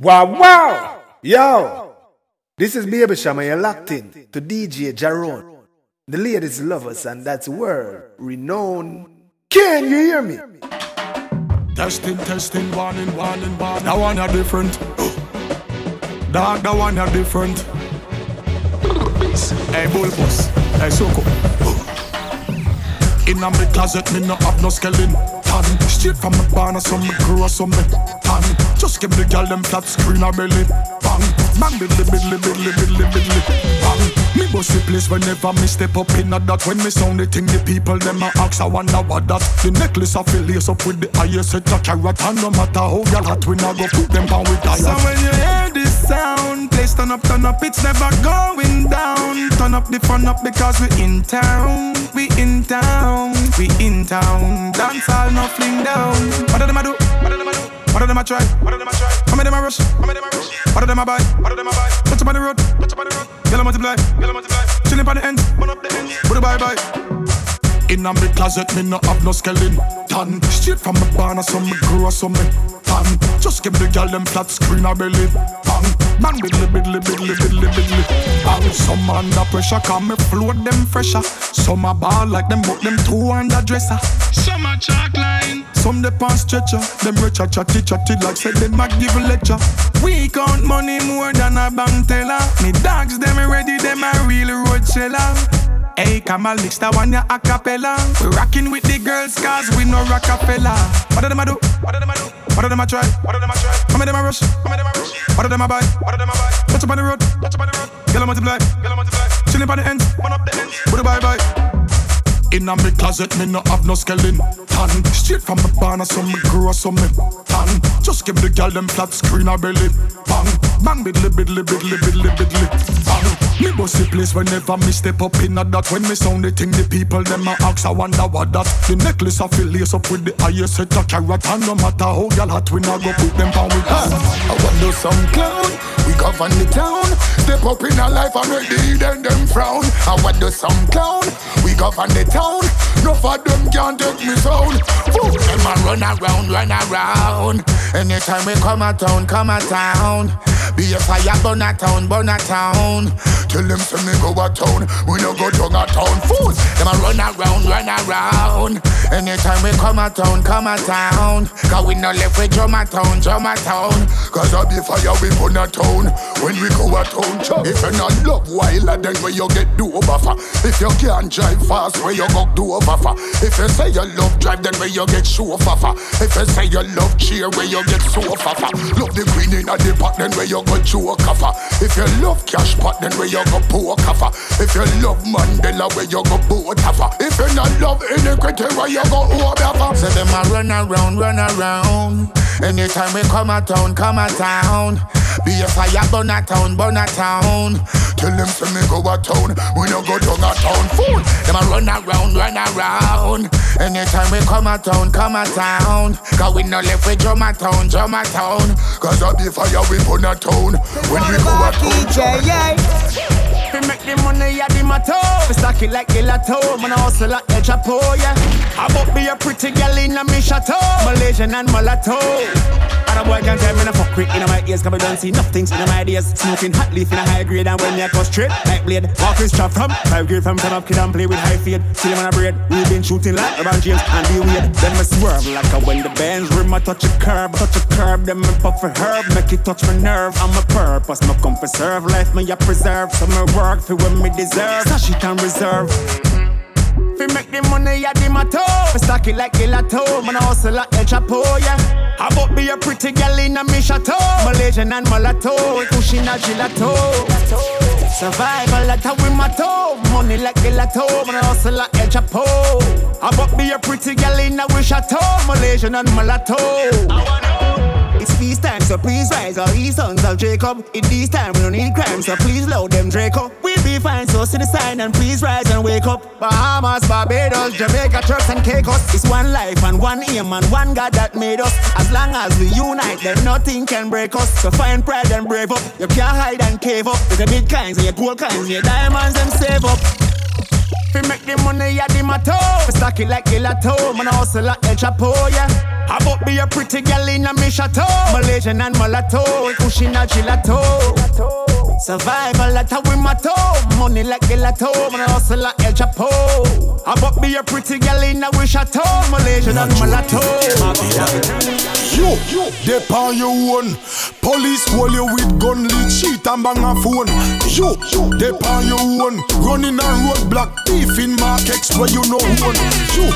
Wow, wow! Yo! This is Baby Cham, you're locked in to DJ Jahrone. The ladies love us, and that's world renowned. Can you hear me? Testing, testing, one and one and one. That one are different. Dog, that one are different. Hey, Bulbous. Hey, Soko. In me closet, me no have no skeleton. Straight from the barn, some me grow some me tan. Just give the girl them flat screen or belly. Bang, bang, biddly, biddly, biddly, biddly, biddly. Bang. Me bust the place whenever me step up in a that. When me sound the thing, the people them a ask, I wonder what that. The necklace I feel lace up with the highest set of carrot. And no matter how y'all hot, we not go put them down with diet. So when you sound, please turn up, turn up, it's never going down. Turn up the fun up because we in town, we in town, we in town. Dance all no fling down. What do them do? What do them do? What do them a try? What do them a try? How many them a rush? How many them a rush? What do them a buy? What do them a buy? Touch up on the road, touch up on the road. Yellow multiply, yellow multiply. Chilling on the ends, burn up the ends. Bye bye. In a me closet, me no have no skeleton. Tan straight from the barn, some me grow some me tan. Just give the girl them flat screen or belly. Bang, bang, biddly, biddly, biddly, biddly, biddly. Bang, some under pressure, come me float them fresher. Some a ball like them, but them two under dresser. Some a chalk line, some the past stretcher. Them rich a chatty chatty like said them a give a lecture. We count money more than a bank teller. Me dogs them ready, them a real road seller. Hey, come on, mix that one, ya a cappella. We rocking with the girls, cause we no Rockefeller. What do them a do? What do them a do? What do them a try? What do them a try? How many them a rush? How many them a rush? What do them a buy? What do them a buy? Touch up on the road, touch up on the road. Yellow multiply, yellow multiply. Chilling on the ends, one up the ends. Bye bye bye. In a me closet, me no have no skeleton. Tan straight from the barn, some me grow some me tan. Just give the girl them flat screen or belly. Bang, bang, biddly, biddly, biddly, biddly, biddly. Bang. Uh, me bust the place whenever me step up in a that. When me sound the thing, the people them a ask, I wonder what that. The necklace I feel lace up with the highest set of carrot. And no matter how y'all hot, we not go put them down with us. I wonder some clown, govern the town. Step up in a life and make the hidden them frown. I wonder some clown, we govern the town. No for them can't take me sound. Fool, them a run around, run around. Anytime we come a town, come a town. Be a fire, burn a town, burn a town. Tell them say me go a town, we no go down a town. Fool, them a run around, run around. Anytime we come a town, come a town. Cause we no left with drum a town, drum a town. Cause I be fire, we burn a town. When we go a town, chop. If you not love wild, then where you get do over. If you can't drive fast, where you go do over. If you say you love drive, then where you get show for. If you say you love cheer, where you get so for. Love the queen in the pot, then where you go choke for. If you love cash pot, then where you go poke for. If you love Mandela, where you go boat for. If you not love iniquity, where you go over. Say them a run around, run around. Anytime we come a town, come a town. Be a fire, burn a town, burn a town. Tell them say me go a town, we no go down a town. Fool, them a run around, run around. Anytime we come a town, come a town. Cause we no left with drum a town, drum a town. Cause I be fire, we burn a town. When we go a town. We make the money at the motto. We stack it like gelato. Man, I hustle like El Chapo, yeah. How about be a pretty girl in a me chateau? Malaysian and mulatto. And a boy can tell me no fuck quick in my ears Cause I don't see nothing in my ideas Smoking hot leaf in a high grade And when me a cut straight like blade Walk with strap from Five grade from turn up kid and play with high fade See them on a braid We been shooting like LeBron James and be weird Then me swerve like a when the bands rim I touch a curb Touch a curb Then me puff a herb Make it touch my nerve I'm a purpose Me come preserve Life me a preserve So me work for what me deserve Stash it and reserve we make the money at the motto. We stack it like gelato. Man, I hustle like El Chapo, yeah. How about be a pretty girl in a me chateau? Malaysian and mulatto. Pushing a gelato. Survival like how we motto. Money like gelato. Man, I hustle like El Chapo. How about be a pretty girl in a we chateau? Malaysian and mulatto. It's peace time, so please rise. All these sons of Jacob. In these time we don't need crime, so please load them Draco. We'll be fine, so see the sign and please rise and wake up. Bahamas, Barbados, Jamaica, Turks and Caicos. It's one life and one aim and one God that made us. As long as we unite, then nothing can break us. So find pride and brave up. You can't hide and cave up. With the big kinds and your gold kinds your diamonds and save up. Fi make the money ya the matter. Fi stack it like gelato. Man, I hustle like El Chapo, yeah. How about be a pretty girl in a me chateau? Malaysian and mulatto, Kushina gelato. Survival like a we motto. Money like gelato. Man, I hustle like El Chapo. I bought me a pretty girl in a we chateau? Malaysian and mulatto. You, they on your own. Police hold you with gun, lead cheat and bang a phone. Yo, they on your own. Running a roadblock, thief in markets where you know one. Yo,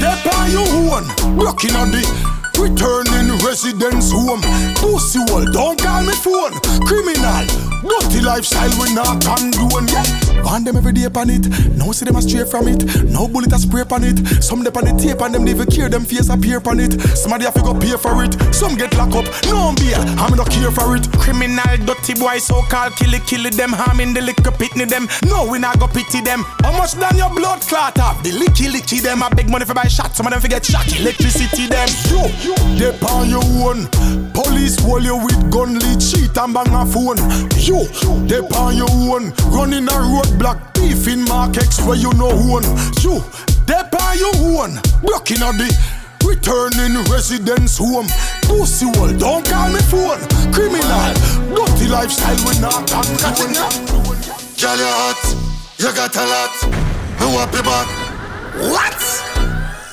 they on your own. Blocking on the Returning residence home. Pussy wall, don't call me phone. Criminal, dirty lifestyle we not condone. Yeah. Want them every day upon it. No see them a stray from it. No bullet a spray upon it. Some dep on the tape and them never care. Them face appear upon it. Somebody have to go pay for it. Some get locked up. No beer, I'm not care for it. Criminal, dirty boy, so called killy killy them. Harming the liquor pitney them. No, we not go pity them. How much than your blood clot up? The licky licky them. A big money for buy shots. Some of them forget shot. Electricity them. Yo. On your own. Police hold you with gun, lead cheat and bang a phone. You, on your own. Running a roadblock, thief in markets where you know one. You, on your own. Blocking on the returning residence home. Pussy wall, don't call me phone. Criminal, dirty lifestyle we not up. Girl, you hot, you got a lot. I want back. What?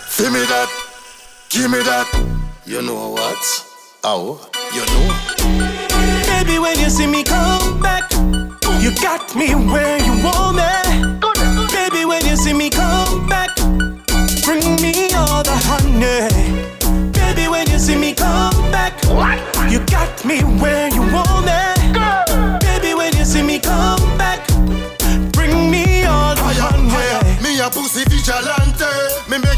Feel me that, give me that. You know what? Oh, you know. Baby, when you see me come back, you got me where you want me. Baby, when you see me come back, bring me all the honey. Baby, when you see me come back, you got me where you want me.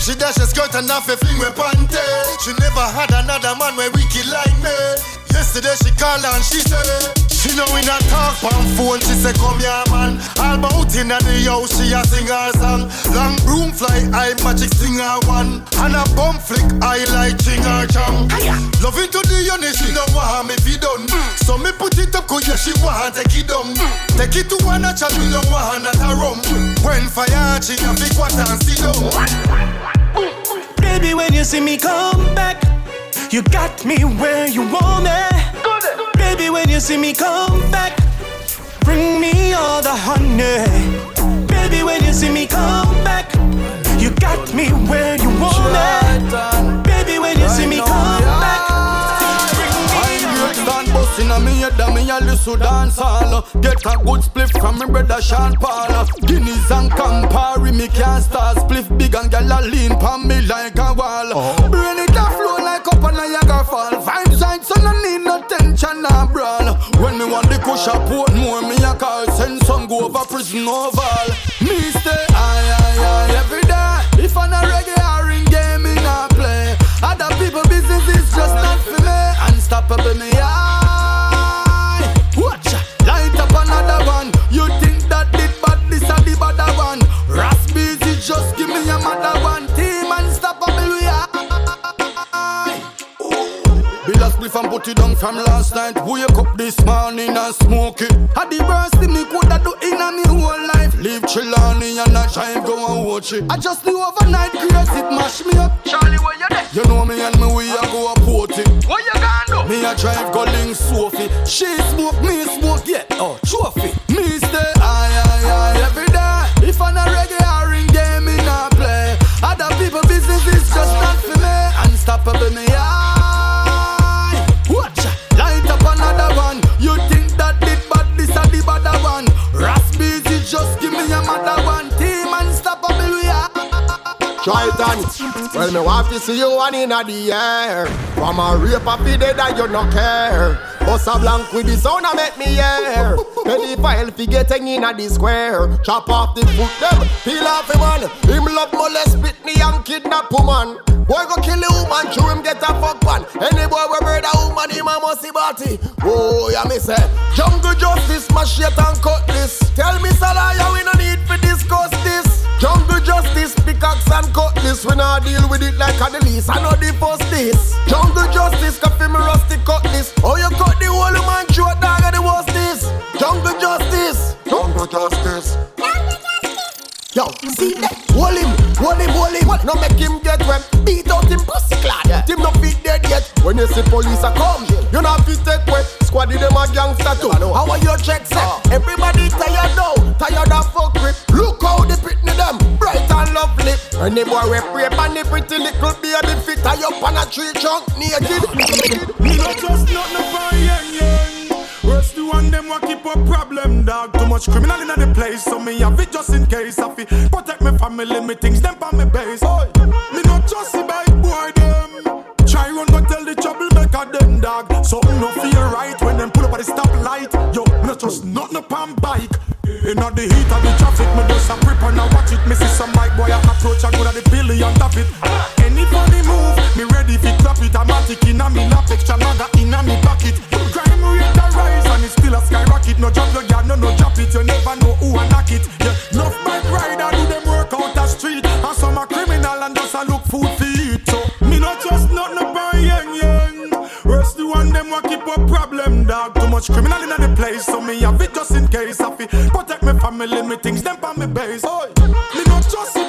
She dash a skirt and have a fling with panty. She never had another man where wicked like me. Yesterday she called and she said she know we not talk on phone. She say come here man. All about in the house she a sing her song. Long broom fly I magic singer one. And a bum flick I like ching her chong. Loving to the honey she know want me fi done. So me put it up cause yeah she want take it down. Take it to one a chat me no want that a rum. When fire she a fi quat and sit down. Baby, when you see me come back, you got me where you want me. Baby, when you see me come back, bring me all the honey. Baby, when you see me come back, you got me where you want me. Baby, when you see me come back. Stand bus inna me head and me a listen dance hall Get a good split from me brother Sean Paul Guinness and Campari me can't start Split big and gyal a lean pon me like a wall oh. Want the push up port more. Me a call Send some go over prison oval it down from last night. Wake up this morning and smoke it. Had the worst thing me coulda do in a me whole life. Leave Chilani and a drive go and watch it. I just knew overnight grace it mash me up. Charlie, where you there? You know me and me we a go a port it. What you gonna do? Me a drive go link Sophie. She smoke, me smoke, yeah. Oh, trophy. Me stay high, high, high every day. If I not reggae or in game, me not play. Other people business is just not for me. Unstoppable me Try it on. Well, me want to see you one in the air. From a rape a fi dead and you no care. Bust a blank with the sound a make me hear. Pedophile fi get hang in a the square. Chop off the foot them, peel off him man. Him love molest Britney and kidnap woman. Boy go kill a woman, chew him get a fuck pan. Any boy we murder woman, him a must see body. Oh, yeah me say, jungle justice, machete and cutlass. Tell me Salah, Salaya, we no need pickaxe and cutlass. We not deal with it like a least. I know the first this. Jungle justice, coffee me rusty cutlass. Oh, you cut the whole man throat, dog, and the worst this. Jungle justice. Jungle justice. Yo, see that? Hold him, hold him, hold him. No make him get wet. Beat out him pussy clad. Yeah. Him no fit dead yet. When you see police a come, you not fit take way. Squad them a gangster too. How are your checks set? Uh. Everybody tired now, tired of fuck with. Look how they pitney them, bright and lovely. Any boy we rape and the pretty little baby fit tie up on a tree trunk naked. Me not just not no fire, Worse the one them wa keep a problem, dog. Too much criminal in the place, so me have it just in case. I feel protect me family, me things them on me base. Oy. Me not just see by boy them. Try run go tell the troublemaker them dog. So no feel right when them pull up at the stoplight. Yo, me not just nothing up on bike. Inna the heat of the traffic, me just a grip and I watch it. Me see some bike boy I approach, I go to the billion top it. Any funny move, me ready fi clap it. I'm a inna me lap, extra maga inna me pocket. No drop your guard, no no drop it. You never know who a knock it. Yeah, enough bike rider do them work out the street, and some a criminal and just a look food for eat. So me not just not no young young. Worse the one them wa keep a problem dog. Too much criminal inna the place, so me have it just in case. I fi protect me family, me things them on me base. Oy. Me not just see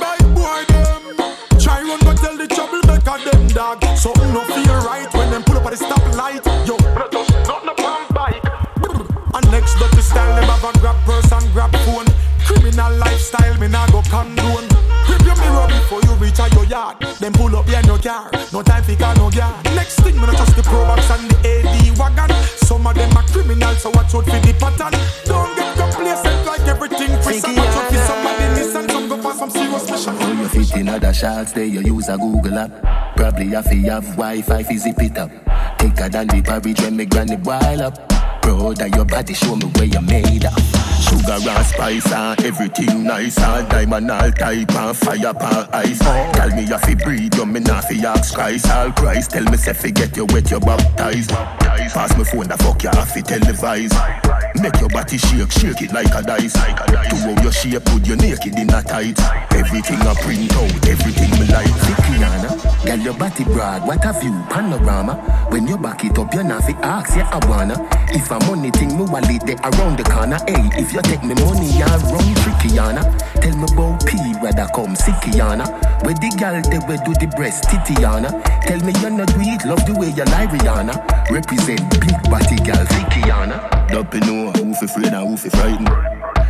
Then pull up behind your car. No time for car no yard. Next thing me not trust the Pro Box and the AD wagon. Some of them are criminals, so watch out for the pattern. Don't get complacent like everything free. So watch out for uh, somebody listen. Some go for some serious mission. How you fit in other shots there, you use a Google app. Probably have to have Wi-Fi fi zip it up. Thicker than the porridge when me granny boil up. Proud of your body, show me where you made of. Sugar and spice and everything nice. All diamond, all type and fire pan ice. Tell me if you breathe, you me not fi ask Christ. All Christ, tell me say get you wet, you baptized. Pass me phone, the fuck you have to televise Make your body shake, shake it like a dice. To how your shape, put your naked in a tight Everything I print out, everything me like. Fikiana, girl your body broad, what a view, panorama. When you back it up, you not fi ask, yeah I wanna. If a money thing, me wallet there around the corner. Hey, if you take me money, I run tricky, Yana. Tell me about P, whether come sicky, Yana. Where the girl, they will do the breast, Titiana Tell me you're not do love the way you lie, Rihanna. Represent big body girl, Fikiana Don't you know who fi afraid and who fi frightened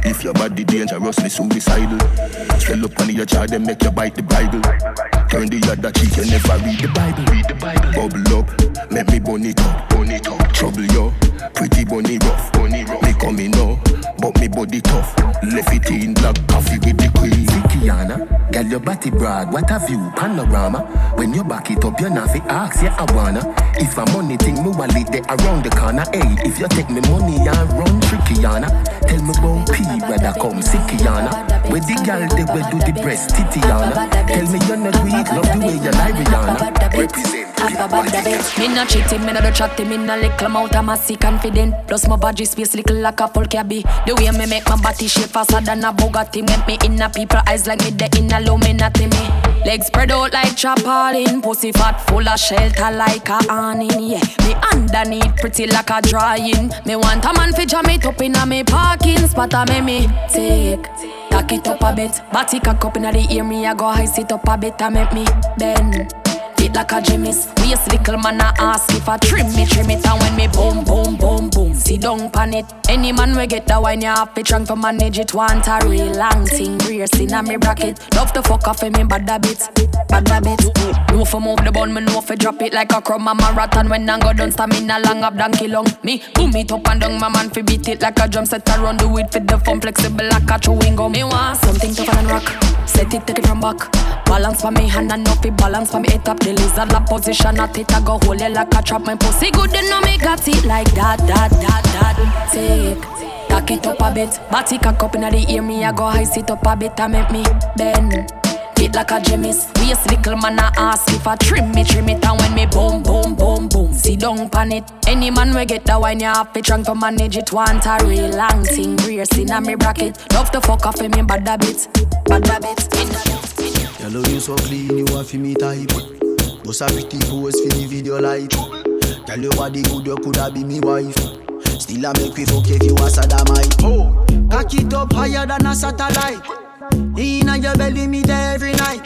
if your body dangerously suicidal. Swell up on your child, then make you bite the Bible Turn the other cheek, you never read the Bible. Read the Bible. Bubble up, make me bun it up, bun it up. Trouble yo, pretty bunny rough, bunny rough. Me coming now, but me body tough. Left it in black coffee with the queen. Fikiana, girl your body broad, what a view, panorama. When you back it up, you not fi ask, yeah I wanna. If a money thing, me wallet there around the corner. Hey, if you take me money and run tricky, Yana Tell me about P, whether come sicky, Yana Where the girl, they will do the breast, Titiana? Tell me you're not it, love the way you lie, Rihanna Represent me no cheating, me no do chatting, me no little mouth, I'm a sick confident. Plus my body space little like a full cabby. The way me make my body shape faster than a Bugatti. Make me in a people eyes like me the in a Illuminati me. Legs spread out like chapalin, pussy fat full of shelter like a awning. Yeah, me underneath pretty like a drying. Me want a man fi jam it up in a me parking spot. I me me take. Tack it up a bit, body cock up inna the ear me I go high sit up a bit and make me bend it like a Jimmy's. Waist little man I ask if I trim me, trim it, and when me boom, boom, boom, see don't it. Any man we get that wine, you have to trunk to manage it. Want a real long thing, brace in a me bracket. Love to fuck off in me bad habits, bad habits. No for move the bun, me no for drop it like a crumb a marathon. When I go down, stamina long up donkey long. Me boom it up and down, my man fi beat it like a drum set. I run do it for the fun, flexible like a chewing gum. Me want something tougher than rock. Set it, take it from back. Balance for me hand and no it, balance for me head up the lizard la position at it I go hold it like a trap my pussy good then know me got it like that that that that take. Tack it up a bit. Body cock up inna the ear me I go high sit up a bit and make me bend. Fit like a Jimmy's. Waist little man I ask if I trim me trim it and when me boom boom boom boom See down pan it. Any man we get that wine you have to trunk to manage it. Want a real long thing brace inna me bracket. Love to fuck off in me bad habits Bad habits. Yellow you so clean you have me type Bust a pretty pose for the video light Tell your body good you coulda be me wife Still a make me fuck if you a sodomite oh. Cock it up higher than a satellite Inna your belly, me there every night.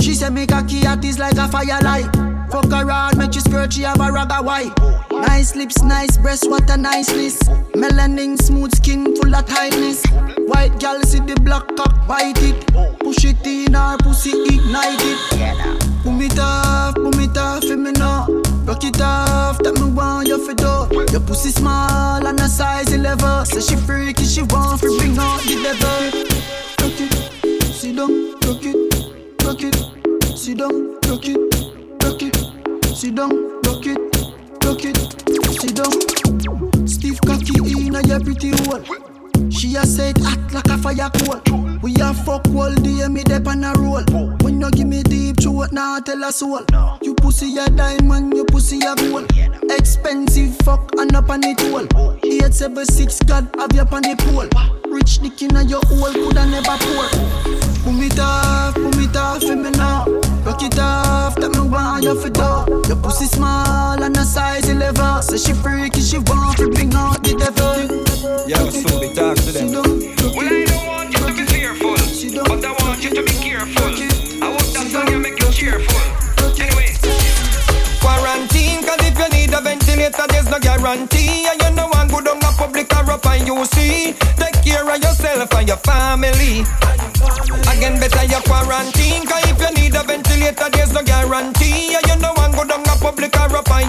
She say me cocky hot is like a firelight. Fuck around, make you skirt, she have a ragga white. Nice lips, nice breasts, what a niceness. Melanin, smooth skin, full of tightness. White gal see the black cock, bite it. Push it in her pussy, ignite it. Boom it off, boom it off, for me now. Rock it off, that me want you for do. Your pussy small and a size 11. Say she freaky, she want to bring out the devil. Rock it, sit down, rock it, rock it, sit down, rock it, rock it, sit down, rock it, rock it, sit down. Stiff cocky in a your pretty hole. She a say it hot like a fire coal. We a fuck all day, me dep on a roll. When you give me deep throat, now tell a soul. You pussy a diamond, you pussy a gold. Expensive fuck and up on it hole. Eight seven six, God have you on the pole. Rich dick in a your hole, coulda never pour. Cause if you need a ventilator, there's no guarantee. You public you see. Take care of yourself and your family. Again, better your quarantine, cause if you need a ventilator, there's no guarantee. You public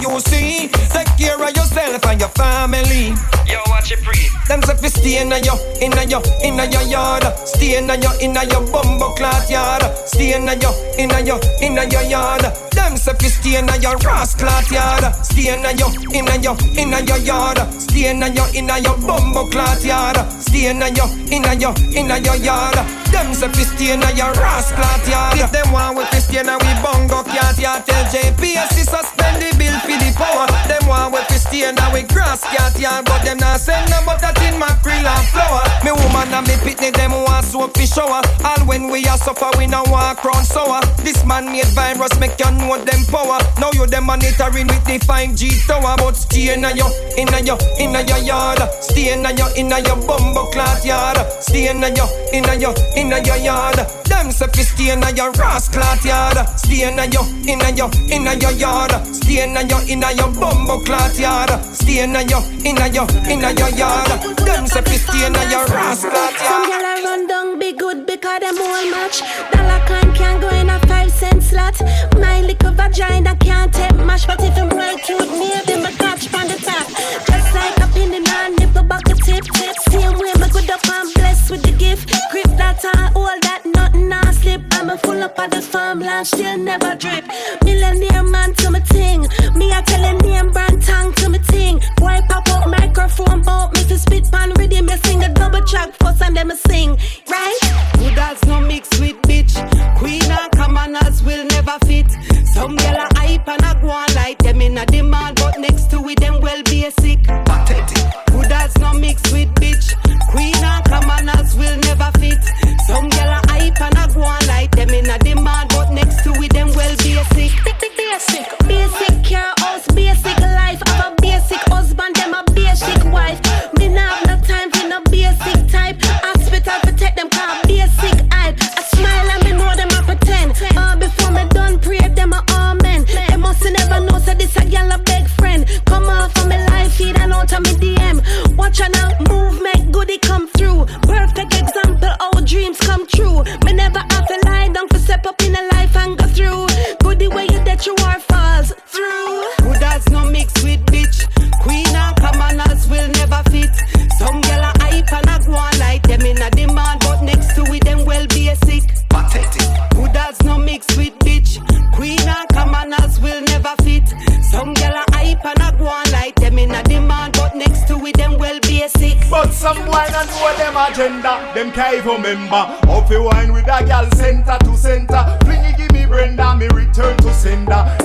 you see. Care of yourself and your family. Yo, watch it breathe. Them say fi stay inna yo, inna yo, inna your yard. Stay inna yo, inna your bumbo clot yard. Stay inna yo, inna yo, inna your yard. Them say fi stay inna your ras clot yard. Stay inna yo, inna yo, inna your yard. Stay inna yo, inna your bumbo clot yard. Stay inna yo, inna yo, inna your yard. Them say fi stay inna your ras clot yard. If them want we fi stay inna we bungo cat yard, tell JPS suspend the bill for the power. Them want we fi stay inna we grass cat yard, but them not send no butter tin mackerel and flour. Me woman and me pitney them want soap fi shower. All when we a suffer, we no walk round sour. This man made virus make you know them power. Now you them monitoring with the 5G tower, but stay inna your, inna your, inna your yard. Stay inna your, inna your bumbo clot yard. Stay inna your, inna your, inna your yard. Them say fi stay inna your ras clot yard. Stay inna your, inna your, inna your yard. Stay inna your, inna your bumbo clot yard. Stay inna your, inna your, inna your yard. Them say fi stay inna your ras clot Some yard. gyal a run down be good because them all match. Dollar coin can go in a five cent slot. My little vagina can't take mash, but if I'm well cute, maybe my catch on the top. Just like a pin in a nipple bucket tip. Same way me good up and blessed with the gift. Grip that uh, and all up of the farmland, still never drip. Millionaire man to my ting. Me I tell a name brand tongue to my ting. Boy pop up microphone, bout me to spit pan rhythm. Me sing a double track first and then me sing, right? Good as no mix with bitch. Queen and commoners will never fit. Some girl a hype and a go on like them in a demand, but next to it them well basic. Pathetic. Good as no mix with bitch. Queen and commoners will never fit. Some girl a hype and a go on like them in a demand, but next to it them well basic. Basic, basic care house, basic life. Even remember. How fi wine with a gal center to center.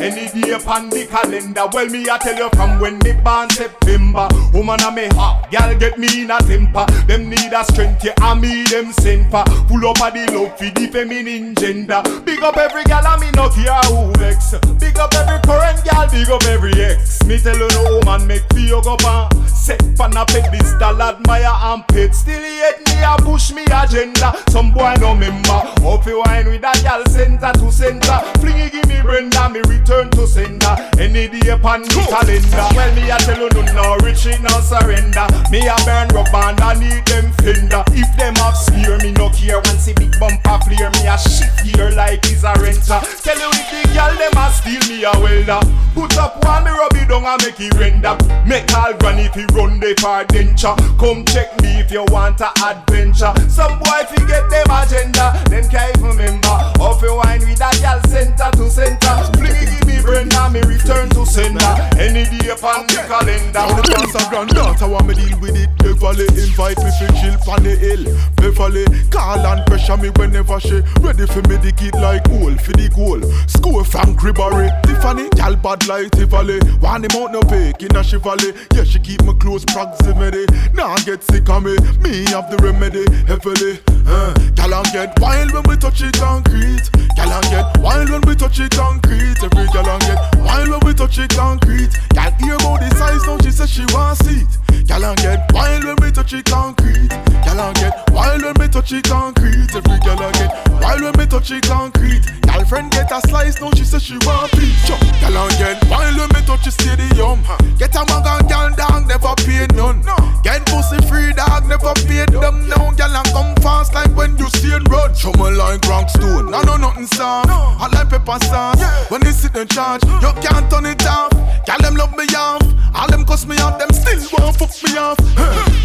Any day upon the calendar. Well, me I tell you from when me born September. Woman a me hot, gal get me in a temper. Them need a strength, yeah, I me them send for. Full up of the love for the feminine gender. Big up every gal, I me no care who vex. Big up every current gal, big up every ex. Me tell you no woman make feel go pan. Set pan a pedestal, admire and pet. Still hate me a push me agenda. Some boy no member. Hope you wine with that gal center to center. Flingy give me Brenda, me return to sender. Any day upon the calendar. Well me a tell you no no retreat no surrender. Me a burn rubber and I need them fender. If them have spear me no care. Once see big bumper flare me a shift gear like is a renter. Tell you if the gal them a steal me a welder. Put up one me rub it down and make it render. Make all granny if he run the far denture. Come check me if you want a adventure. Some boy get them agenda, them can't even remember. Off you wine with a gal center to center. Fling me Brenda, me return to sender. Any day upon the calendar. Now the pastor granddaughter want me deal with it. Beverly invite me for chill on the hill. Beverly call and pressure me whenever she ready for me the kid like goal for the goal. School from Cribbery. Tiffany gal bad like Tivoli. Want him out no bake in a Chevrolet. Yeah she keep me close proximity. Now nah, get sick of me. Me have the remedy heavily. Uh, gal and get wild when we touch it concrete. Gal and get wild when we touch it concrete. Every gal and get wild when we touch it concrete. Gal hear about the size now she says she want see it. Gal and get wild when we touch it concrete. Gal and get wild when we touch it concrete. Every gal and get wild when we touch it concrete. Girlfriend get a slice now she says she want peach. Gal and get wild when we touch it stadium. Get a mag and gal dog never pay none. Get pussy free dog never pay them now. Gal and come fast like when you see it run. Show me like rock stone. I know nothing soft. I like pepper sauce. When they sit in charge, you can't turn it off. Gal them love me off. All them cuss me off. Them still won't fuck me off.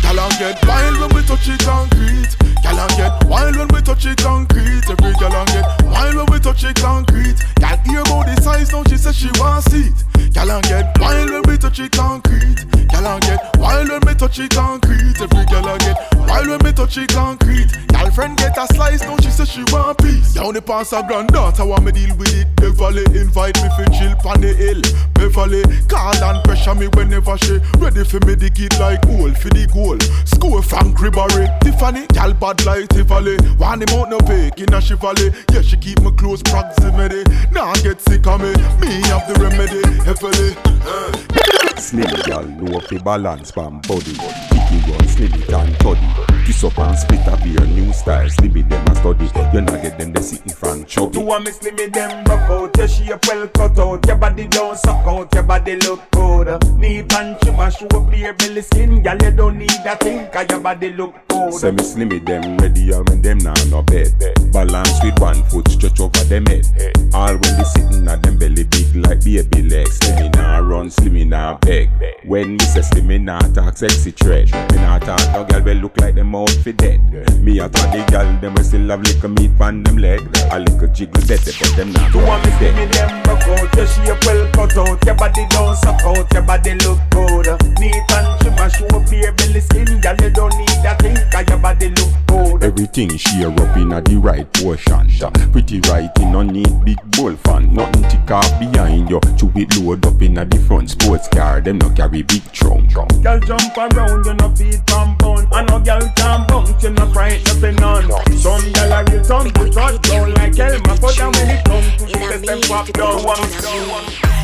Gal and get wild when we touch it concrete. Gal and get wild when we touch it concrete. Every gal and get wild when we touch it concrete. Gal hear about the size now she says she want see it. Gal and get wild when we touch it concrete. Gal and get wild when we touch it concrete. Every gal and get wild when we touch it concrete. Girlfriend get a slice now she says she want peace. Down the pass her granddaughter want me deal with it? Beverly invite me for chill on the hill. Beverly call and pressure me whenever she ready for me the kid like goal for the goal. School from Cribbery. Tiffany gal bad like Tivoli. Want him out no bake in a Chevrolet. Yeah she keep me close proximity. Now nah, get sick of me. Me have the remedy heavily. Slim gal know fi balance pan body Picky run slim it and toddy Kiss up and split up your new style. Slim it them a study. You not get them they sitting front chubby You. Want me slim it them rock out. Your shape well cut out. Your body don't suck out. Your body look good. Neat and trim show up your belly skin. Gal you don't need a thing Cause your body look good. Say me slim it them ready all when them nah no bed. Balance with one foot stretch over them head. All when they sitting at them belly big like baby legs. Slim it nah run slim it nah beg. When me say slim it nah talk sexy tread Me nah talk no girl will look like them out for dead. Me a talk the girl them will still have little meat pan them leg. A little jiggle better but them nah You want me slim it them rock out Your shape well cut out. Your body don't suck out Your body look good. Neat and trim and show up your belly skin Girl you don't need that thing Cause your body look good. Everything share up in a the right portion. Pretty right in no need big bull fan. Nothing tick off behind you. Chew it load up in a the front sports car. Them no carry big trunk Girl jump around, you no feed from bone. And no girl can bounce, you no fright nothing none. Some girl a real tongue to touch down like Elma But then when it come to the them pop down one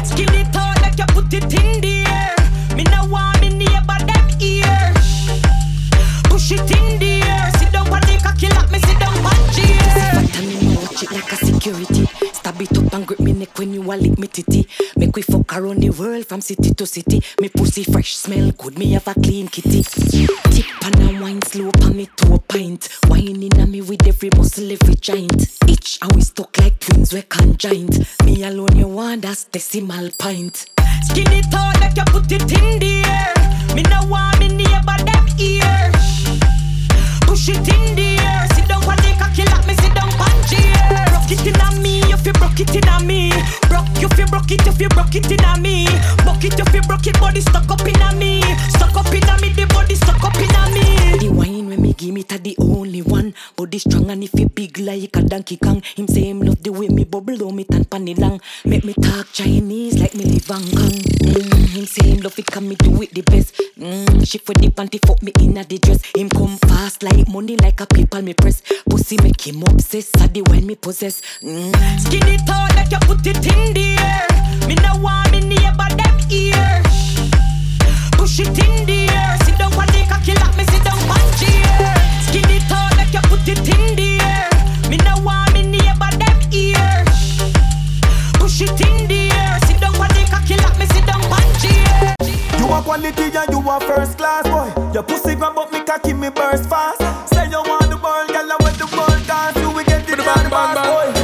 Skin it out like you put it in the air. Me no want me neighbor them ear. Push it in the air. Sit down on the cocky like me sit down on chair Fat and me know watch it like a security. Stab it up and grip me neck when you a lick me titty. Make we fuck around the world from city to city. Me pussy fresh smell good, me have a clean kitty. Tip and a wine slow on me to a pint. Whining on me with every muscle, every joint. Each how we stuck like twins, we conjoined. Me alone you want that's decimal pint Skin it out like you put it in the air. Me no want me neighbor them ear. Push it in the air Sit down on the cocky like me sit down on chair Rock it in a me, if you broke it in a me Broke, you fi broke it, if you broke it in a me Broke it, if you broke it, body stuck up in a me Stuck up in a me, the body stuck up in a me The wine when me give me to the only one body strong and if it big like a donkey kong. Him say him love the way me bubble on me tan panny long. Make me talk Chinese like me live Hong Kong. Mm, him say him love it can me do it the best. Mm, she for the panty fuck me in a the dress. Him come fast like money like a people me press. Pussy make him obsessed. Sadly when me possess. Mm. Skinny tall like you put it in the air. Me no want me neighbor them ear. Push it in the air. Sit down on the cocky like me sit down on chair. Skinny tall like you put it in the air. Me no want me neighbor them ear. Push it in the air. Sit down on the cocky like me sit down on chair. You a quality and you a first class boy. Your pussy grab up me cocky me burst fast. Say you want the world, girl, I want the world dance. You will get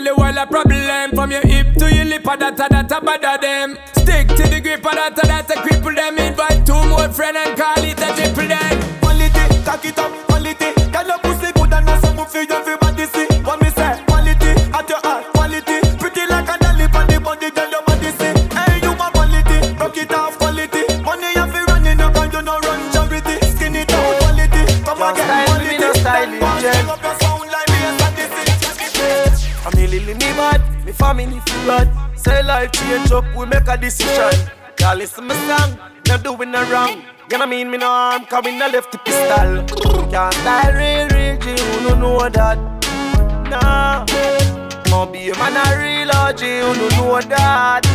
all the while a problem. From your hip to your lip, a that, a that, a bother Life up, we make a decision. Y'all listen me song, not doing no wrong. You know mean me no harm, cause we no left the pistol. Can't style real, real G, who no know that? Nah, no be a man a real OG, who no know that?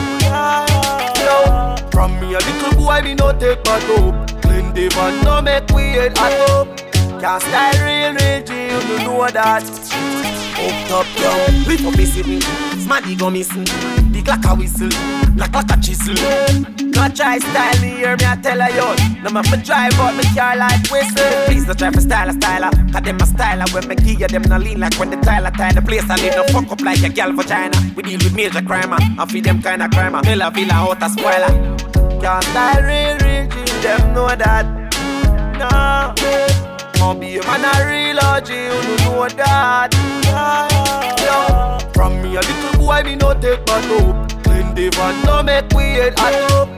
Yo, from me a little boy, me no take my dope. Clean the van, no make we head at up. Can't style real, real G, who no know that? Up top down, lift up missing Smaddy go missing The clock a whistle, like like a chisel. No try style me, hear me I tell her yo. No man for drive out me car like whistle. Please don't try for style a styler Cause them a styler when me give them no lean like when the Tyler tie the place. I live no fuck up like a gal vagina. We deal with major crimer ah. I feed them kind of crimer Villa ah. villa out a spoiler. Can't style real real G, them know that. No. I'll be a man a real OG, you know that. Yo, From me a little boy, me no take my dope Clean the van, no make we head at up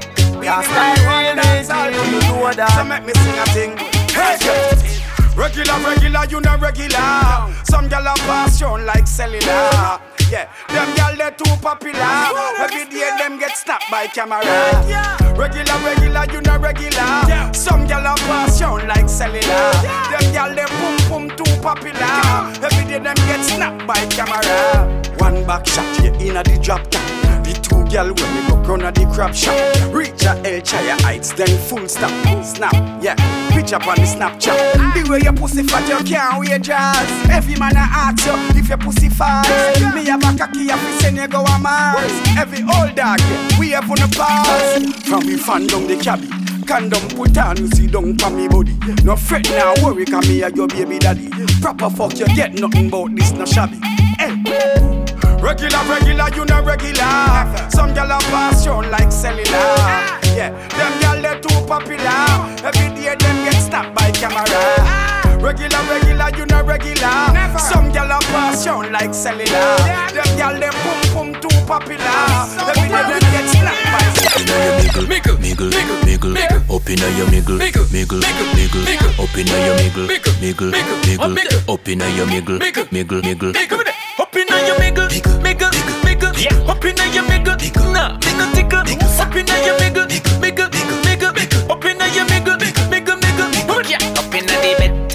style real OG, you know that So make me sing a thing Hey. Regular, regular, you not regular. Some gyal a pass like cellular. Yeah, them gyal they too popular. Every day them get snapped by camera. Regular, regular, you not regular. Some gyal a pass on like cellular. Them gyal they boom boom too popular. Every day them get snapped by camera. One back shot, you inna the drop top. Gyal when me go run a the crab shop. Reach a El Chaya heights, then full stop, snap, yeah. Pitch up on the Snapchat. The way your pussy fat, you can't wait jazz. Every man a ask you if your pussy fast. Me have a cocky, if we send you go a Mars. Every old dog, yeah, we have on the pass. From we fan down the cabby. Condom put on, you see down for me body. No fret now, worry, come me a your baby daddy. Proper fuck, you get nothing about this, no shabby. Regular, regular, you not regular. Some gyal a pass you like cellular. Yeah, them gyal they too popular. Every day them get snapped by camera. Regular, regular, you not regular. Some gyal a pass you like cellular. Them gyal they boom boom too popular. Every day them get snapped by Miggle, miggle, miggle, miggle, up inna your miggle, miggle, miggle, miggle, up inna your miggle, miggle, miggle, up inna your miggle, miggle, miggle, Up miggle, up inna your miggle, nah, miggle tickle, up inna your miggle, miggle,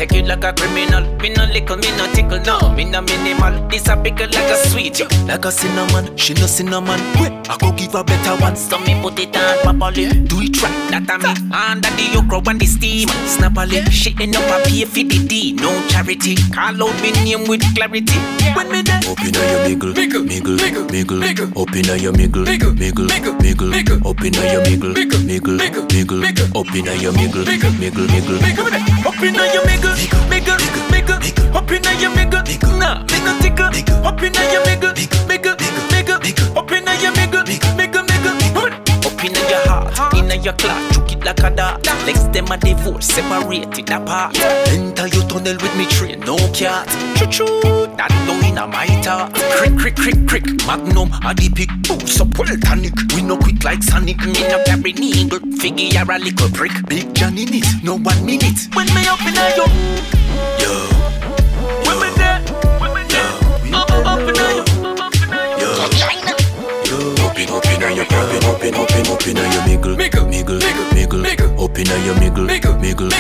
take it like a criminal. Me no lickle, me no tickle, no. Me no minimal. This a pickle like a sweet, yo. Like a cinnamon, she no cinnamon. Wait, I go give a better one. So me put it on properly. Do it right, that a me. Under the okra and the steam. Snap a Snappily, shitting up a pay for the D. No charity. Call out me name with clarity. When me there. Up inna your miggle, miggle, miggle, miggle. Up inna your miggle, miggle, miggle, miggle. Up inna your miggle, miggle, miggle. Up inna your miggle, miggle, miggle. Up inna your miggle, miggle, miggle. Up inna your miggle, nah, no tickle. Up inna your miggle, miggle, miggle. Up inna inna your clock, chook it like a dart. Legs them a divorce, separated apart. Enter your tunnel with me train, no cat. Choo choo, that down inna my thought. Crick, crick, crick, crick. Magnum a the pick, boost up well tonic. We no quick like Sonic, me no carry needle. Figure a little prick. Big John in it, no one minute. When me up inna your, yo. Up in, up in, up in, inna your miggle, miggle, miggle, miggle. Up inna your miggle, miggle, miggle,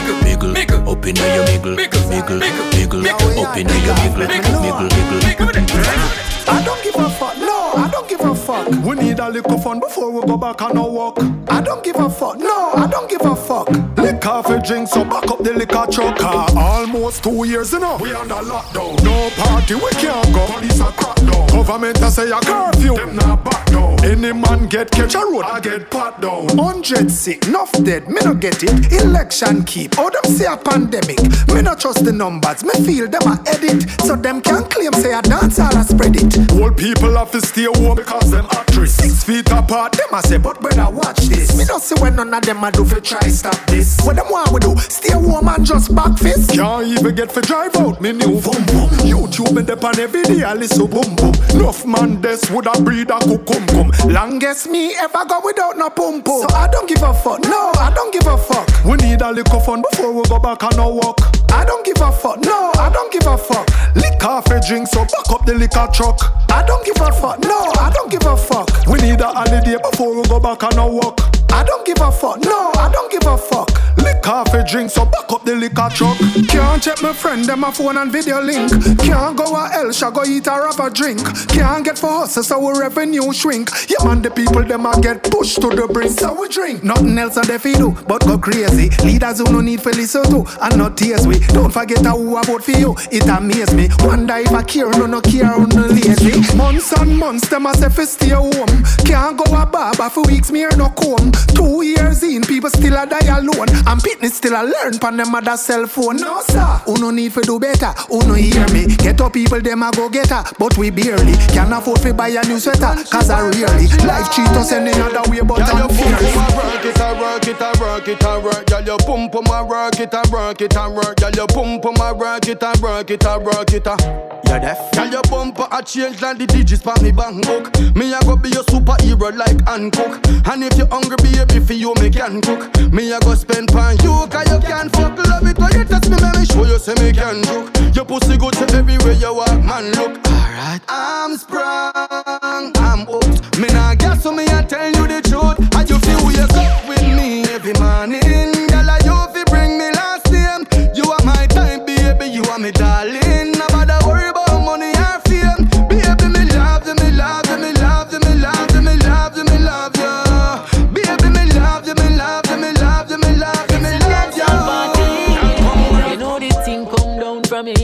miggle. Up inna your miggle, miggle, miggle. miggle. Up inna your miggle, miggle, miggle. I don't give a fuck, no, I don't give a fuck. We need a little fun before we go back on our walk. I don't give a fuck, no, I don't give a fuck. Lick off a drink, so back up the liquor truck. Ah, almost two years, you know. We under lockdown. No party, we can't go. Police are crack down. Government a say a curfew. Them not back down. Any man get catch a road, I get pat down. Hundred sick, enough dead, me no get it. Election keep, oh them say a pandemic. Me no trust the numbers, me feel them a edit. So them can claim say a dance all a spread it. Old people have to stay home because them actress. Six feet apart, them I say, but brother watch this. Me don't see when none of them a do fi try stop this. What them want we do? Stay home and just back fist. Can't even get for drive out, me new boom boom. YouTube me dep on every day, I listen boom boom. Enough man this would a breed a cucum cum. Longest me ever go without no pum pum. So I don't give a fuck, no, I don't give a fuck. We need a little fun before we go back on our walk. I don't give a fuck, no, I don't give a fuck. Lick off a drink, so back up the liquor truck. I don't give a fuck, no, I don't give a fuck. We need a holiday before we go back on our walk. I don't give a fuck, no, I don't give a fuck. Lick off a drink, so back up the liquor truck. Can't check my friend, them a phone and video link. Can't go a hell, shall go eat or have a drink. Can't get for hustle, so our revenue shrink. Yeah, man, the people, them a get pushed to the brink. So we drink. Nothing else on the fi do, but go crazy. Leaders who no need for listen to, and not tears we. Don't forget how who a vote for you, it amaze me. Wonder if I care, no, no care, or no lazy. Months and months, them a say stay home. Can't go a barber for weeks, me no comb. Two years in, people still a die alone. And fitness still a learn pan them mother cell phone. No sir, who no need for do better, who no hear me. Get up people, them a go get her, but we barely can afford to buy a new sweater. Cause I really life cheat us any other way, but Girl, I'm your pum fierce. pum a work it a work it a work it a work. Girl, your pum pum a work it a work it a work. Girl, your pum pum a work it a work it a work it uh. a. You deaf? Girl, your bumper a change like the digits pa me bank book. Me a go be your superhero like Hancock. And if you hungry, baby, for you me can cook. Me a go spend pan you, cause you can fuck love it. When you test me, me show you say me can joke. Your pussy good to everywhere you walk, man. Look, alright. I'm sprung, I'm hooked. Me nah guess so me a tell you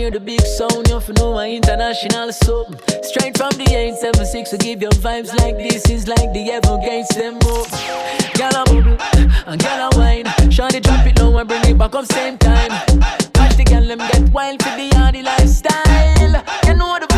hear the big sound. You have know my international soap. Straight from the 876 to give you vibes like this is like the Evergates them move. Girl a bubble and girl a wine. Shawty drop it low and bring it back up same time. Watch the girl them get wild for the hardy lifestyle. You know the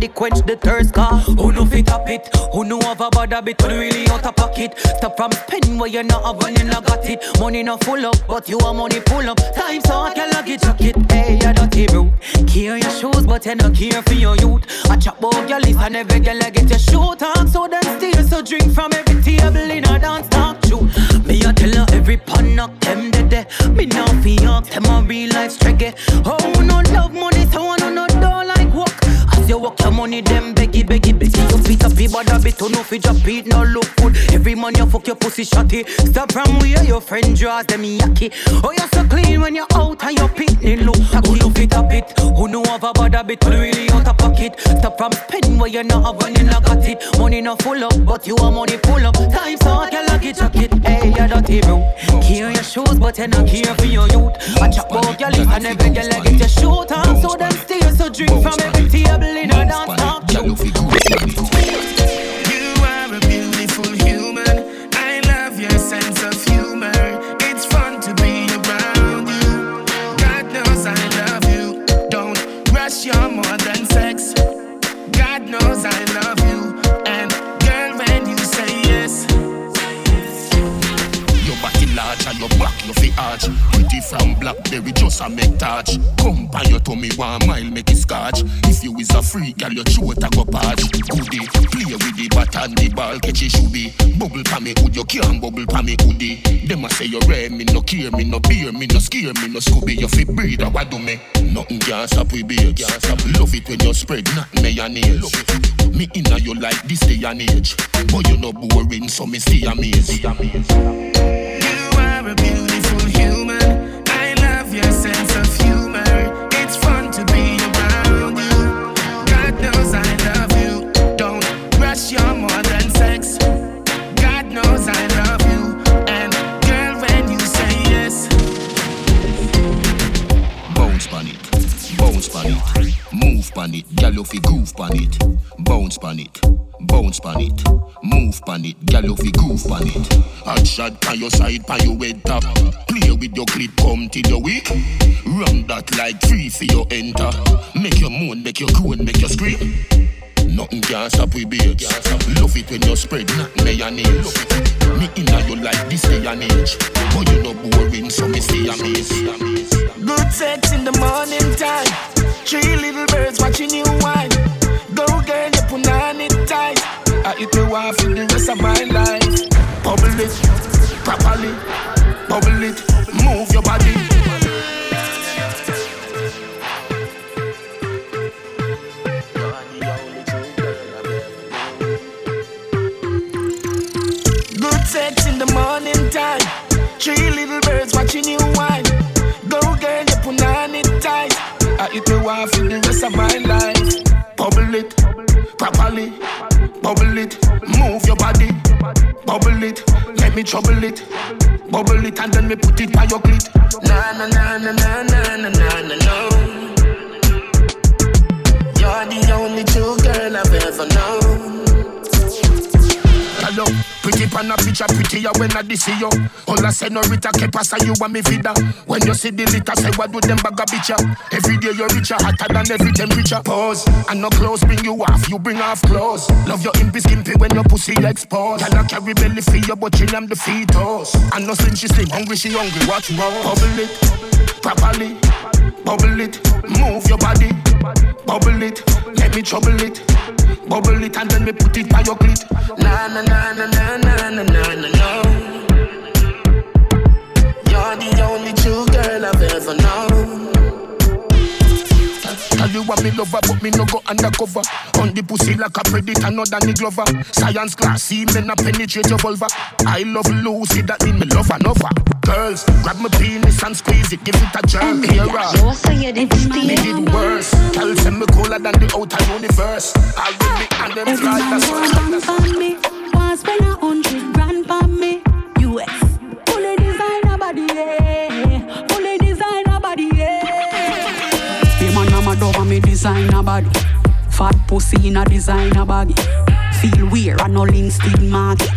bird. Quench the thirst car. Who know fit up it? Who know have a bad habit? Who really out of pocket? Stop from spending where you not have when you not got it. Money not full up, but you are money full up. Time so I can lock it, chuck it. Hey, you dirty bro. Care your shoes, but you not care for your youth. I chop about your list and every girl I get your shoe talk. So then steal, so drink from every table in a dance talk. True. Me I tell her every pan knock them dead. Me now ask them a real life struggle. Oh, no love money, so I no no you work your money, them beggy beggy beggy. You fit up, but a bit to no fi drop it, no look good. Every man you fuck your pussy shotty. Stop from where your friend draws them yucky. Oh, you're so clean when you're out and your pitney look tacky. Who no fit up it? Who know have a bad habit? Who really out of pocket? Stop from spending where you not have when you not got it. Money not full up, but you are money full up. Time so lock it, chuck it. Hey, you dirty bro. Care your shoes, but you not care for your youth. I chop about your list and every girl I get your shoot on. So them steal, so drink from every table in don't hall. Girl, you feel good, you fi arch. Pretty from blackberry just a make touch. Come by your tummy one mile make it scotch. If you is a freak girl your throat a go patch Goodie, play with the bat and the ball catch it be Bubble pa me hood you can't bubble pa me hoodie. Them a say you rare me no care me no beer me no scare me no scooby. You fi a what do me? Nothing can stop we babes Love it when you spread not mayonnaise Me inna you like this day and age. But you no boring so me stay amazed. You are a beautiful pan it, bounce pan it, move pan it, gyal you fi pan it. Hot shot pan your side, pan your head top. Play with your clip, come till your weak. Run that like three for your enter. Make your moan, make your groan, make your scream. Nothing can stop we babes. Love it when you spread not mayonnaise. Me inna you like this day and age, but you no boring, so me stay amazed. good sex in the morning time. Three little birds watching you whine. Go girl, you put on it tight. I eat me wife for the rest of my life. It, properly, bubble it, move your body. Good sex in the morning time. Three little birds watching you whine. Go girl, you put on it tight. I eat me wife for the rest of my life. Bubble it, properly, bubble it, move your body, bubble it, let me trouble it, bubble it and then me put it by your clit. Na na na na na na na na na no. You're the only true girl I've ever known. Hello, pretty pan a picture prettier when I see you. All I say no Rita pasa you want me vida. When you see the litter, say what do them bag a bitch Every day you're richer, hotter than every temperature. Pause, and no clothes bring you off, you bring off clothes. Love your impy skimpy when your pussy exposed. Can I carry belly for you, but you am the fetus. And no slim, she slim, hungry, she hungry. Watch more, bubble it, properly, bubble it, move your body, bubble it, let me trouble it, bubble it, and then me put it by your clit. Na na na na na na na na na no. You're the only true girl I've ever known. Tell you what me lover, but me no go undercover. On the pussy like a predator, not Danny Glover. Science class, see me not penetrate your vulva. I love Lucy, that mean me love another. Girls, grab my penis and squeeze it, give it a jerk. Here, You so you did me did worse. Tell them me cooler than the outer universe. I will be and them fly that's Everyone on me, want spend a hundred a me designer body. Fat pussy in a designer baggy. Feel weird and in still market.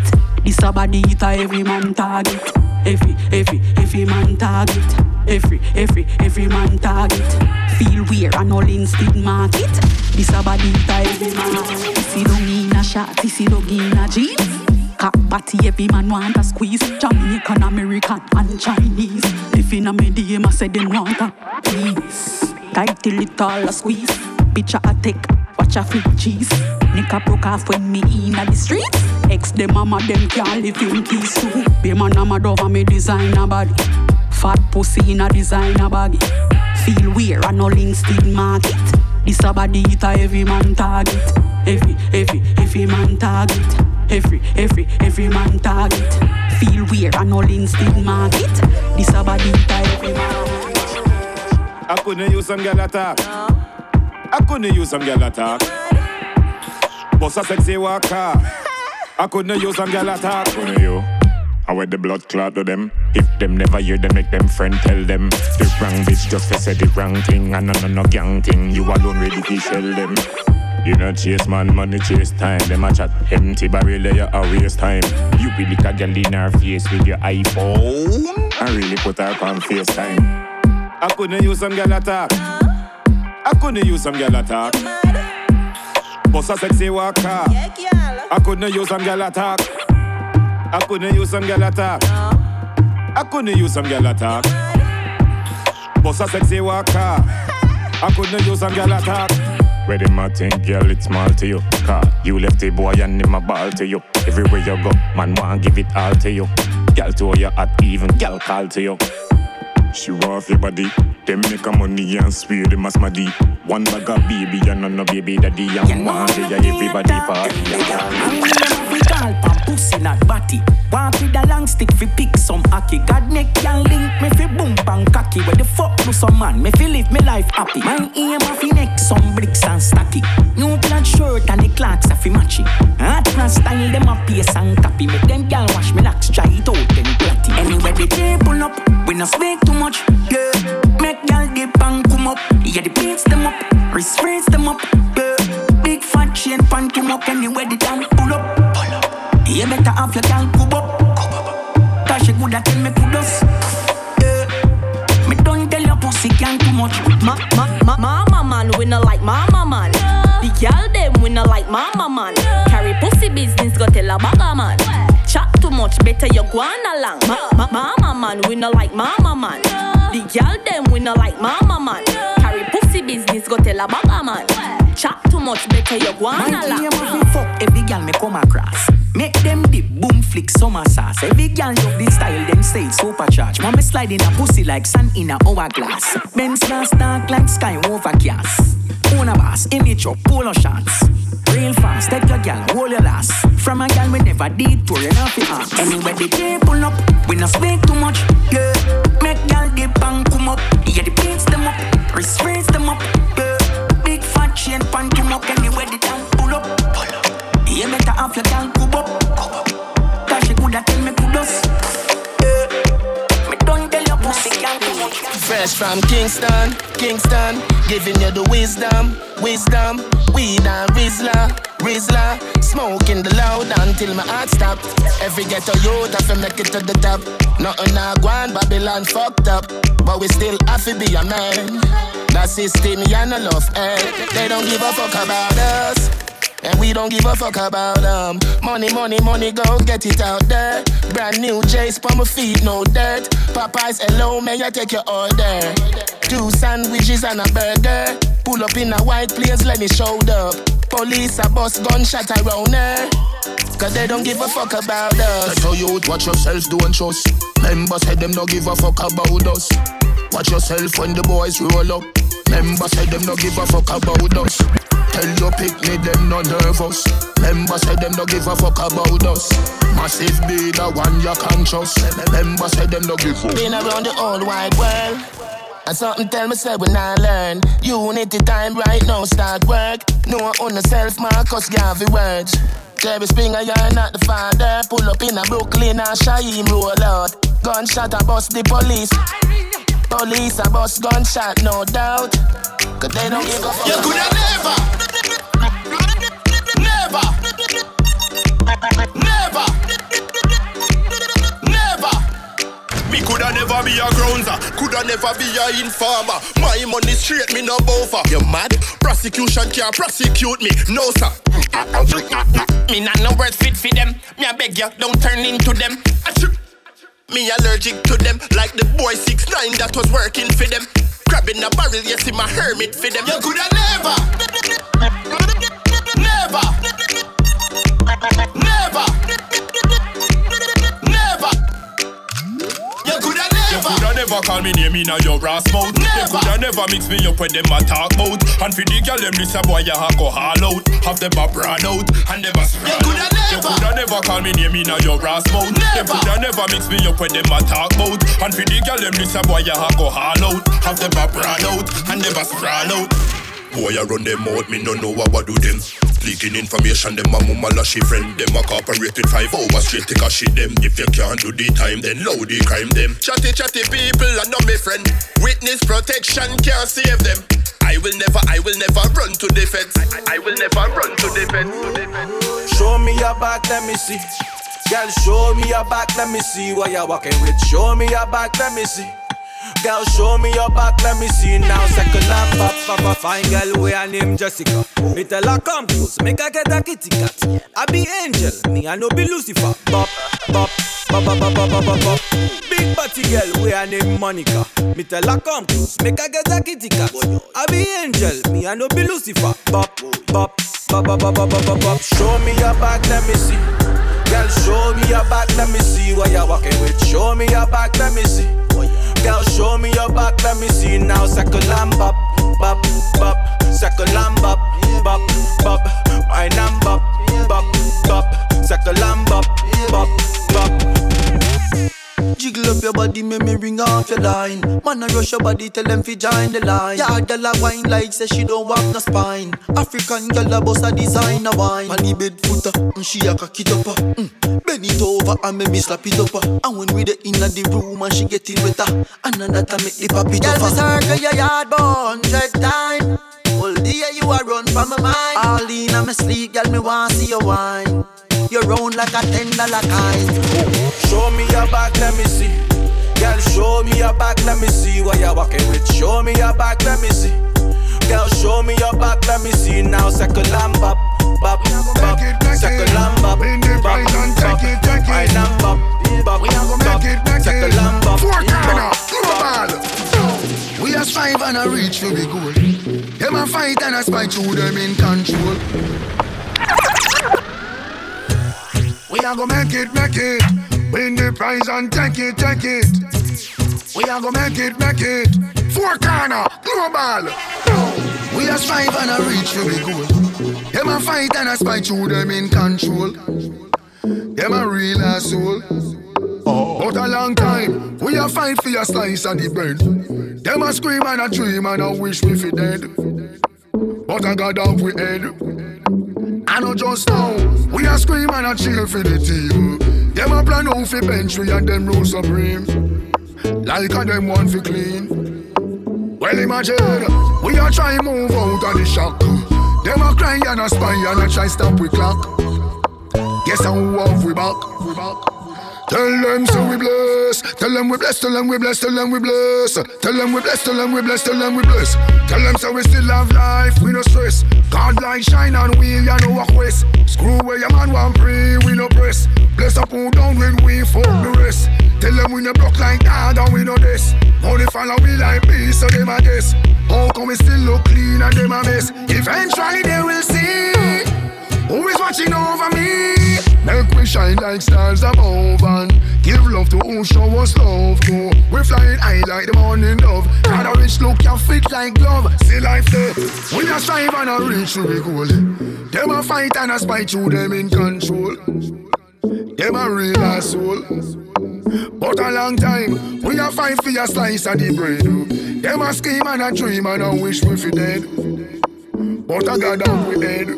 This a body it a every man target. Every, every, every man target. Every, every, every man target. Feel weird and all instant market. This a body type every man. This is dog in a shot, this is dog in a jeans. Cock body every man want a squeeze. Jamaican, American and Chinese. If in a me DM I say them want a piece. Tight till it all a squeeze. Picture a take, watch a flip cheese. Nika broke off when me in the streets. Ex them mama them can't live in peace too. Be man a mad over me designer body. Fat pussy in a designer baggy. Feel weird and all instinct market. This a body it a every man target. Every, every, every man target. Every, every, every man target. Feel weird and all instinct market. This a body it a every man. I couldn't use some girl attack. I couldn't use some girl attack. Boss a sexy walker. I couldn't use some girl attack. Couldn't you? I wear the blood clot to them. If them never hear them, make them friend tell them. The wrong bitch just for say the wrong thing. And no, no, no gang thing. You alone ready to shell them. You know chase man, money chase time. Them a chat empty barrel, you a waste time. You be like a girl in her face with your iPhone. I really put her on FaceTime. I couldn't use some girl attack. I couldn't use some girl attack. Boss a sexy walker. I couldn't use some girl attack. I couldn't use some girl attack. I couldn't use some girl attack. Boss a sexy walker. I couldn't use some girl attack. Where them a think, girl, it's small to you. Car, you left the boy and him a ball to you. Everywhere you go, man want give it all to you. Girl to you at even girl call to you. She off your body. Them make a money and swear them as my D. One bag of baby and no baby daddy. And one day everybody party. Call pam pussy not batty. Want with a long stick fi pick some hockey. God neck can link me fi boom bang cocky. Where the fuck do some man? Me fi live me life happy. My aim a fi neck some bricks and stacky. New plaid shirt and the clocks a fi matchy. Hot cross style them a pace and copy. Make them gal wash me locks try it out then platty. Anyway the table up, we no speak too much. Yeah, make gal dip and come up. Yeah the beats them up, wrist them up. Yeah, big fat chain pan come up anywhere the damn. You better have your gal cub up. Cause she good at tell me kudos. Yeah. Me don't tell your pussy can too much. Ma, ma, ma, mama man, we no like mama man. The girl them we no like mama man. Carry pussy business, go tell a bagger man. Chat too much, better you go on along. Ma, ma, mama man, we no like mama man. The girl them we no like mama man. Carry pussy business, go tell a bagger man. Chat too much, better you go on My along. aim a fi fuck every gal me come across. Make them dip, boom flick, summer sauce. Every gal love this style, them say it's supercharged. Man me slide in a pussy like sand in a hourglass. Benz glass dark like sky overcast. Own a boss, image up, polo shots. Real fast, take your gal, hold your last. From a gal we never did, pour it off your ass. Anyway, the day pull up, we no speak too much. Yeah, make gal dip and come up. Yeah, the beats them up, wrist raise them up. Yeah, chain pan come up. Anyway, the damn pull up. Pull up. You better have your gal cub Fresh from Kingston, Kingston, giving you the wisdom, wisdom. Weed and Rizla, Rizla. Smoking the loud until my heart stop. Every ghetto youth have to make it to the top. Nothing I want, Babylon fucked up. But we still have to be a man. That system, yeah, no love, eh? They don't give a fuck about us. And we don't give a fuck about them. Money, money, money, go get it out there. Brand new J's on my feet, no dirt. Popeyes, hello, may I take your order? Two sandwiches and a burger. Pull up in a white place, let me show up. Police a bus gunshot around her. Cause they don't give a fuck about us. Tell you watch yourself, don't trust. Members say them don't give a fuck about us. Watch yourself when the boys roll up. Members say them don't give a fuck about us. Tell your pick me them no nervous. Members say them don't give a fuck about us. Massive be the one you can trust. Members say them don't give a fuck. Been around the whole wide world. And something tell me say when I learn. Unity time right now start work. No on the self Marcus Garvey words. Jerry Springer you're not the father. Pull up in a Brooklyn and Shaheem roll out Gunshot a bust the police. Police a bust gunshot no doubt. Cause they don't give a fuck. You coulda never, never, never, never, be a grounds, coulda never be a informer. My money straight, me no bofa. You mad? Prosecution can't prosecute me, no sir. Me not no words fit for them. Me I beg you, don't turn into them. Me allergic to them, like the boy six nine that was working for them. Grabbing a barrel, yes, him my hermit for them. You coulda never, never, never. You coulda never call me name in a your brass mouth. You coulda never mix me up with them a talk bout. And for the girl them this a boy you have go haul out. Have them a brand out and never sprawl out. You coulda never call me name in a your brass mouth. You coulda never mix me up with them a talk bout. And for the girl them this a boy you have go haul out. Have them a brand out and never sprawl out. Boy, I run them out, me no know what I do them. Leaking information, them a mama lashy friend. Them a cooperate with five hours straight take a shit them. If you can't do the time, then load the crime them. Chatty chatty people are not my friend. Witness protection can't save them. I will never, I will never run to the feds. I, I will never run to the feds. Show me your back, let me see. Girl, show me your back, let me see Why you're walking with. Show me your back, let me see girl, show me your back, let me see now. Second up, pop, pop, fine girl, we her name Jessica. Me tell her come close, make her get a kitty cat. I be angel, me I no be Lucifer. Pop, pop, pop, pop, pop, pop, pop. bop. Big party girl, we her name Monica. Me tell her come close, make her get a kitty cat. I be angel, me I no be Lucifer. Pop, pop, pop, pop, pop, pop, pop. bop. Show me your back, let me see. Girl, show me your back, let me see what you're walking with. Show me your back, let me see. Girl, show me your back, let me see now. Second lamb bop, bop, bop. Second lamb bop, bop, bop. My lamb bop, bop, bop. Second lamb bop, bop, bop. Jiggle up your body, make me ring off your line. Man, I rush your body, tell them fi join the line. Yeah, girl a wine like say she don't want no spine. African girl a boss a designer wine. Man, the bed footer, and she a cock it up. uh, Mm. Bend it over and make me slap it up. uh. And when we the inna the room and she getting wetter, and another time make the pop it Girl, up. me uh. circle your yard hundred times. All day you a run from my mind. All in my sleep, girl, me want see your wine. You round like a ten dollar coin. Show me your back, let me see. Girl, show me your back, let me see what you're walking with. Show me your back, let me see. Girl, show me your back, let me see now. Second lamb bop, bop, bop. Second lamb bop, bop, bop. My lamb bop, bop, bop. Second lamb bop, Four corner, bop, global. We a strive and a reach for the goal. Them a fight and a spite through them in control. We a go make it, make it. Win the prize and take it, take it. We a go make it, make it. Four corner, global. We a strive and a reach for the goal. Them a fight and a spite through them in control. Them a real asshole. Oh. But a long time, we a fight for a slice of the bread. Them a scream and a dream and a wish we fi dead. But I got off we head. I know just now, we a scream and a cheer for the team. Them a plan out fi bench we and them rule supreme. Like a them want fi clean. Well imagine, we a try move out of the shock. Them a cry and a spy and a try stop we clock. Guess how off we back? We back. Tell them so we bless. Tell them we bless. Tell them we bless. Tell them we bless. Tell them we bless. Tell them we bless. Tell them we bless. Tell them so we still have life. We no stress. God light shine on we, ya know what quest. Screw where your man want pray. We no press. Bless up who down when we fuck the rest. Tell them we no block like God and we know this. Only follow we like peace, so them a guess. How come we still look clean and them a mess? Eventually they will see. Who is watching over me? Make we shine like stars above and give love to who show us love. Go, we flying high like the morning dove. Got a rich look, can fit like glove. See life there. We a strive and a reach to be goal. Them a fight and a spite through them in control. Them a real asshole. But a long time, we a fight for a slice of the bread. Them a scheme and a dream and a wish we fi dead. But I got down with head.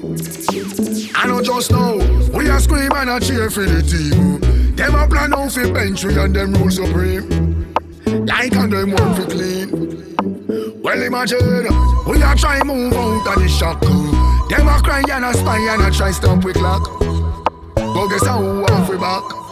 I know just now, we a scream and a cheer for the team. Them a plan out for bench we and them rule supreme. Like and them want for clean. Well imagine, we a try move out of the shock. Them a cry and a spy and a try stop we clock. But guess how we back.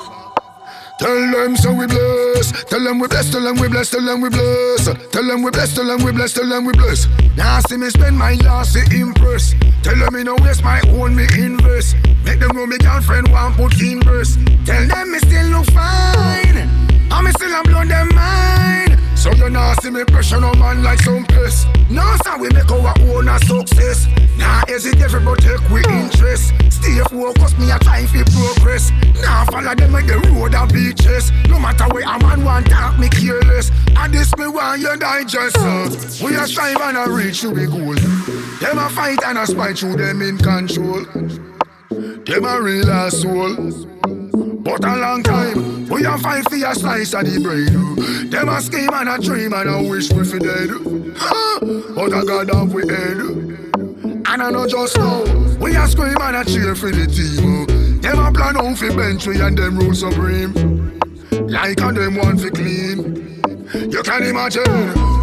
Tell them so we bless. Tell them we bless. Tell them we bless. Tell them we bless. Tell them we bless. Tell them we bless. Tell them we bless. Now see me spend my last to impress. Tell them me no waste my own me invest. Make them know me girlfriend want put in verse. Tell them me still look fine. I me still am blow them mind. So you nah see me pressure no man like some piss. Now nah, we make our own a success. Nah hesitate but take we interest. Stay focused, me a time for progress. Now follow them with the road and beaches. No matter where a man want talk, me careless. And this me want you digest. Uh. We a strive and a reach to be goal. Them a fight and a spite through them in control. Them a real asshole. But a long time, we a fight for a slice of the bread. Them a scheme and a dream and a wish we fi dead. But I got off we head. And I know just now, we a scream and a cheer for the team. Them a plan out fi bench we and them rule supreme. Like a them want fi clean. You can imagine,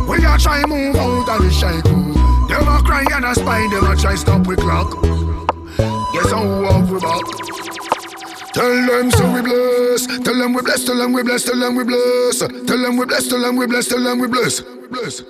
we a try move out of the shackle. Them a cry and a spine, them a try stop we clock. Guess how off we back. Tell them so we bless. Tell them we bless. Tell them we bless. Tell them we bless. Tell them we bless. Tell them we bless. Tell them we bless. Bless.